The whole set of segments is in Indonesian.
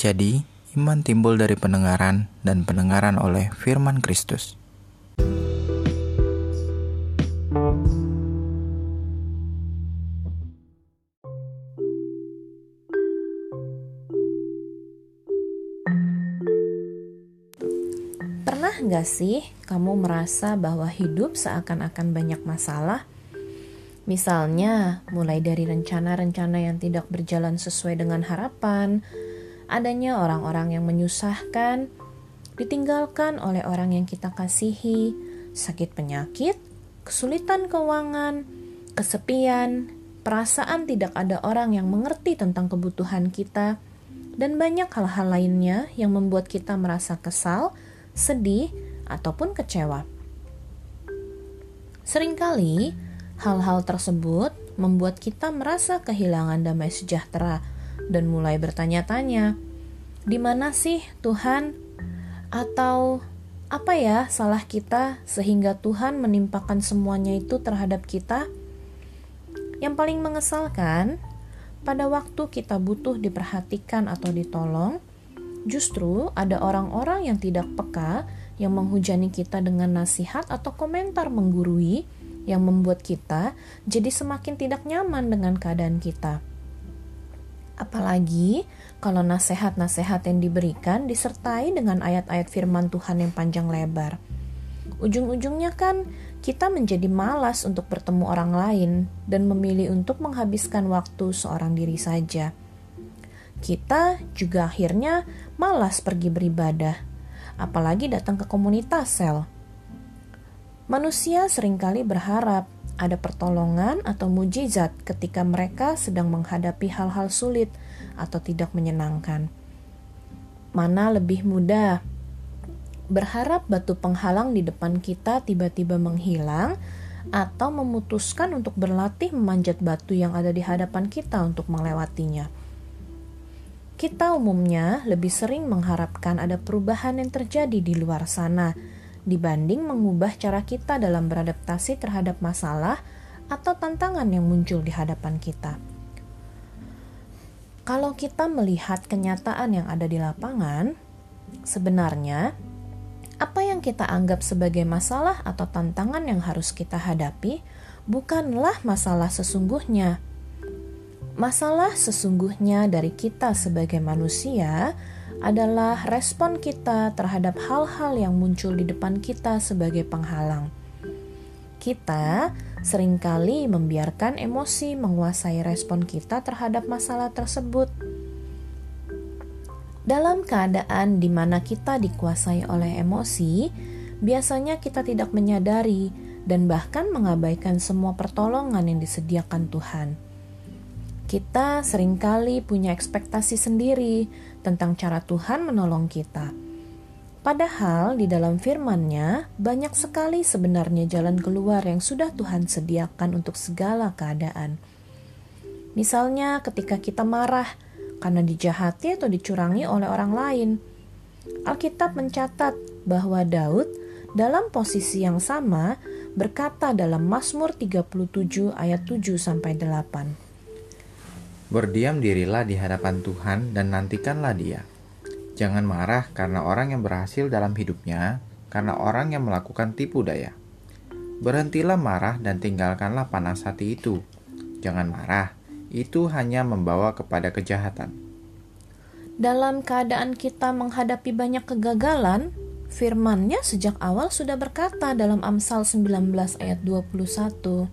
Jadi, iman timbul dari pendengaran dan pendengaran oleh firman Kristus. Pernah nggak sih kamu merasa bahwa hidup seakan-akan banyak masalah? Misalnya, mulai dari rencana-rencana yang tidak berjalan sesuai dengan harapan, adanya orang-orang yang menyusahkan, ditinggalkan oleh orang yang kita kasihi, sakit penyakit, kesulitan keuangan, kesepian, perasaan tidak ada orang yang mengerti tentang kebutuhan kita, dan banyak hal-hal lainnya yang membuat kita merasa kesal, sedih, ataupun kecewa. Seringkali, hal-hal tersebut membuat kita merasa kehilangan damai sejahtera dan mulai bertanya-tanya, "Di mana sih Tuhan?" Atau apa ya salah kita sehingga Tuhan menimpakan semuanya itu terhadap kita? Yang paling mengesalkan, pada waktu kita butuh diperhatikan atau ditolong, justru ada orang-orang yang tidak peka yang menghujani kita dengan nasihat atau komentar menggurui yang membuat kita jadi semakin tidak nyaman dengan keadaan kita. Apalagi kalau nasihat-nasihat yang diberikan disertai dengan ayat-ayat firman Tuhan yang panjang lebar. Ujung-ujungnya kan kita menjadi malas untuk bertemu orang lain dan memilih untuk menghabiskan waktu seorang diri saja. Kita juga akhirnya malas pergi beribadah, apalagi datang ke komunitas sel. Manusia sering kali berharap ada pertolongan atau mujizat ketika mereka sedang menghadapi hal-hal sulit atau tidak menyenangkan. Mana lebih mudah? Berharap batu penghalang di depan kita tiba-tiba menghilang atau memutuskan untuk berlatih memanjat batu yang ada di hadapan kita untuk melewatinya. Kita umumnya lebih sering mengharapkan ada perubahan yang terjadi di luar sana dibanding mengubah cara kita dalam beradaptasi terhadap masalah atau tantangan yang muncul di hadapan kita. Kalau kita melihat kenyataan yang ada di lapangan, sebenarnya apa yang kita anggap sebagai masalah atau tantangan yang harus kita hadapi bukanlah masalah sesungguhnya. Masalah sesungguhnya dari kita sebagai manusia adalah respon kita terhadap hal-hal yang muncul di depan kita sebagai penghalang. Kita sering kali membiarkan emosi menguasai respon kita terhadap masalah tersebut. Dalam keadaan di mana kita dikuasai oleh emosi, biasanya kita tidak menyadari dan bahkan mengabaikan semua pertolongan yang disediakan Tuhan. Kita sering kali punya ekspektasi sendiri tentang cara Tuhan menolong kita. Padahal di dalam firman-Nya banyak sekali sebenarnya jalan keluar yang sudah Tuhan sediakan untuk segala keadaan. Misalnya ketika kita marah karena dijahati atau dicurangi oleh orang lain. Alkitab mencatat bahwa Daud dalam posisi yang sama berkata dalam Mazmur 37 ayat 7 sampai 8. Berdiam dirilah di hadapan Tuhan dan nantikanlah Dia. Jangan marah karena orang yang berhasil dalam hidupnya, karena orang yang melakukan tipu daya. Berhentilah marah dan tinggalkanlah panas hati itu. Jangan marah, itu hanya membawa kepada kejahatan. Dalam keadaan kita menghadapi banyak kegagalan, firmannya sejak awal sudah berkata dalam Amsal 19 ayat 21.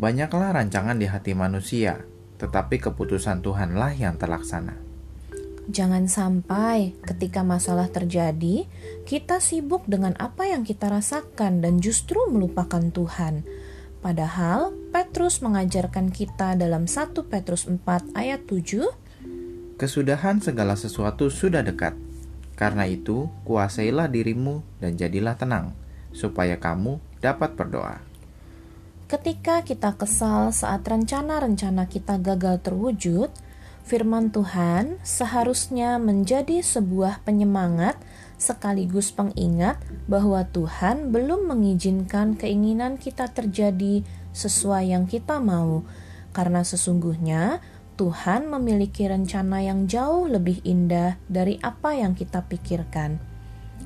Banyaklah rancangan di hati manusia, tetapi keputusan Tuhanlah yang terlaksana. Jangan sampai ketika masalah terjadi, kita sibuk dengan apa yang kita rasakan dan justru melupakan Tuhan. Padahal Petrus mengajarkan kita dalam 1 Petrus 4 ayat 7, Kesudahan segala sesuatu sudah dekat. Karena itu, kuasailah dirimu dan jadilah tenang, supaya kamu dapat berdoa. Ketika kita kesal saat rencana-rencana kita gagal terwujud, firman Tuhan seharusnya menjadi sebuah penyemangat sekaligus pengingat bahwa Tuhan belum mengizinkan keinginan kita terjadi sesuai yang kita mau, karena sesungguhnya Tuhan memiliki rencana yang jauh lebih indah dari apa yang kita pikirkan.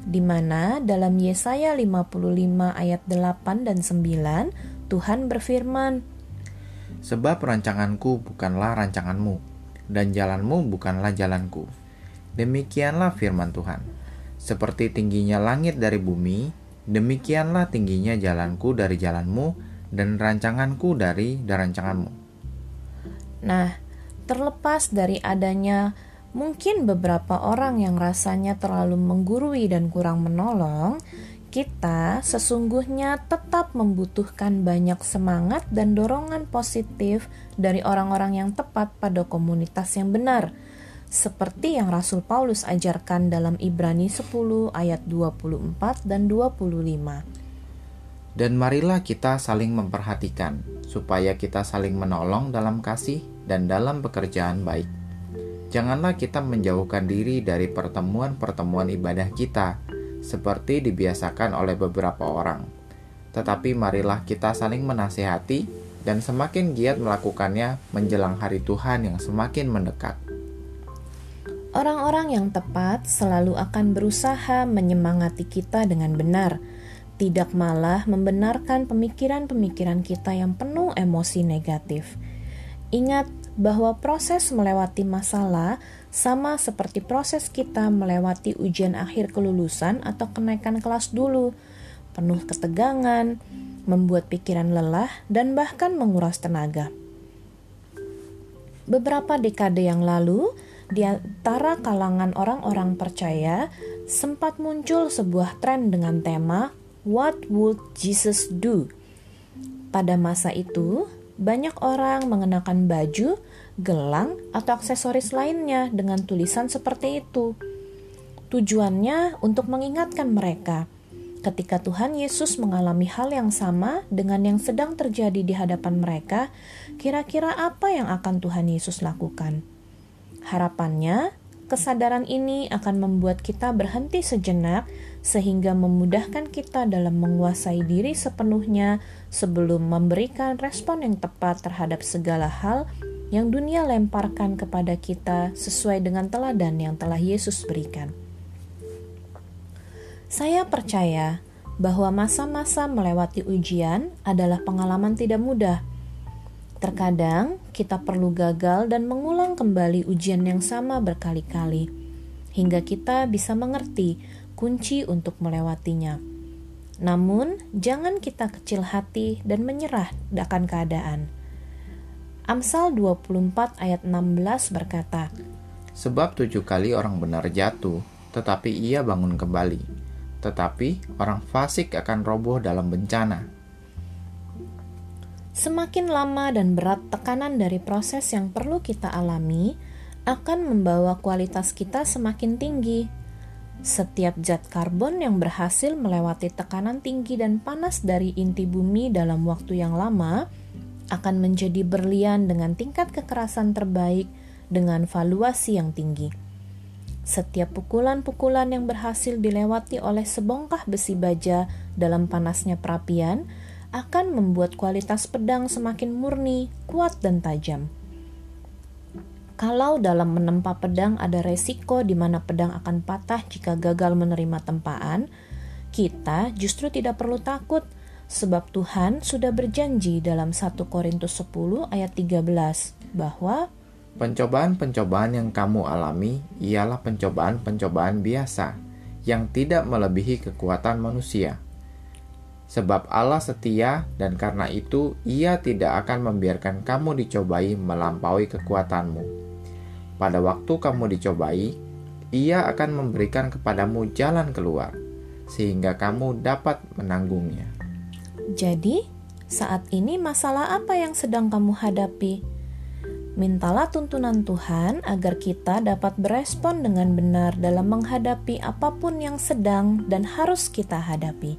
Di mana dalam Yesaya 55 ayat 8 dan 9 Tuhan berfirman, Sebab rancanganku bukanlah rancanganmu, dan jalanmu bukanlah jalanku. Demikianlah firman Tuhan. Seperti tingginya langit dari bumi, demikianlah tingginya jalanku dari jalanmu, dan rancanganku dari rancanganmu. Nah, terlepas dari adanya mungkin beberapa orang yang rasanya terlalu menggurui dan kurang menolong, kita sesungguhnya tetap membutuhkan banyak semangat dan dorongan positif dari orang-orang yang tepat pada komunitas yang benar. Seperti yang Rasul Paulus ajarkan dalam Ibrani 10 ayat 24 dan 25. Dan marilah kita saling memperhatikan, supaya kita saling menolong dalam kasih dan dalam pekerjaan baik. Janganlah kita menjauhkan diri dari pertemuan-pertemuan ibadah kita, seperti dibiasakan oleh beberapa orang. Tetapi marilah kita saling menasehati dan semakin giat melakukannya menjelang hari Tuhan yang semakin mendekat. Orang-orang yang tepat selalu akan berusaha menyemangati kita dengan benar, tidak malah membenarkan pemikiran-pemikiran kita yang penuh emosi negatif. Ingat bahwa proses melewati masalah sama seperti proses kita melewati ujian akhir kelulusan atau kenaikan kelas dulu, penuh ketegangan, membuat pikiran lelah, dan bahkan menguras tenaga. Beberapa dekade yang lalu, di antara kalangan orang-orang percaya, sempat muncul sebuah tren dengan tema "What Would Jesus Do?" Pada masa itu, banyak orang mengenakan baju, gelang, atau aksesoris lainnya dengan tulisan seperti itu. Tujuannya untuk mengingatkan mereka ketika Tuhan Yesus mengalami hal yang sama dengan yang sedang terjadi di hadapan mereka, kira-kira apa yang akan Tuhan Yesus lakukan? Harapannya, kesadaran ini akan membuat kita berhenti sejenak sehingga memudahkan kita dalam menguasai diri sepenuhnya sebelum memberikan respon yang tepat terhadap segala hal yang dunia lemparkan kepada kita sesuai dengan teladan yang telah Yesus berikan. Saya percaya bahwa masa-masa melewati ujian adalah pengalaman tidak mudah. Terkadang kita perlu gagal dan mengulang kembali ujian yang sama berkali-kali, hingga kita bisa mengerti kunci untuk melewatinya. Namun, jangan kita kecil hati dan menyerah akan keadaan. Amsal 24 ayat 16 berkata, Sebab tujuh kali orang benar jatuh, tetapi ia bangun kembali. Tetapi orang fasik akan roboh dalam bencana. Semakin lama dan berat tekanan dari proses yang perlu kita alami akan membawa kualitas kita semakin tinggi setiap zat karbon yang berhasil melewati tekanan tinggi dan panas dari inti bumi dalam waktu yang lama akan menjadi berlian dengan tingkat kekerasan terbaik dengan valuasi yang tinggi. Setiap pukulan-pukulan yang berhasil dilewati oleh sebongkah besi baja dalam panasnya perapian akan membuat kualitas pedang semakin murni, kuat, dan tajam. Kalau dalam menempa pedang ada resiko di mana pedang akan patah jika gagal menerima tempaan, kita justru tidak perlu takut sebab Tuhan sudah berjanji dalam 1 Korintus 10 ayat 13 bahwa pencobaan-pencobaan yang kamu alami ialah pencobaan-pencobaan biasa yang tidak melebihi kekuatan manusia. Sebab Allah setia dan karena itu ia tidak akan membiarkan kamu dicobai melampaui kekuatanmu pada waktu kamu dicobai, ia akan memberikan kepadamu jalan keluar, sehingga kamu dapat menanggungnya. Jadi, saat ini masalah apa yang sedang kamu hadapi? Mintalah tuntunan Tuhan agar kita dapat berespon dengan benar dalam menghadapi apa pun yang sedang dan harus kita hadapi.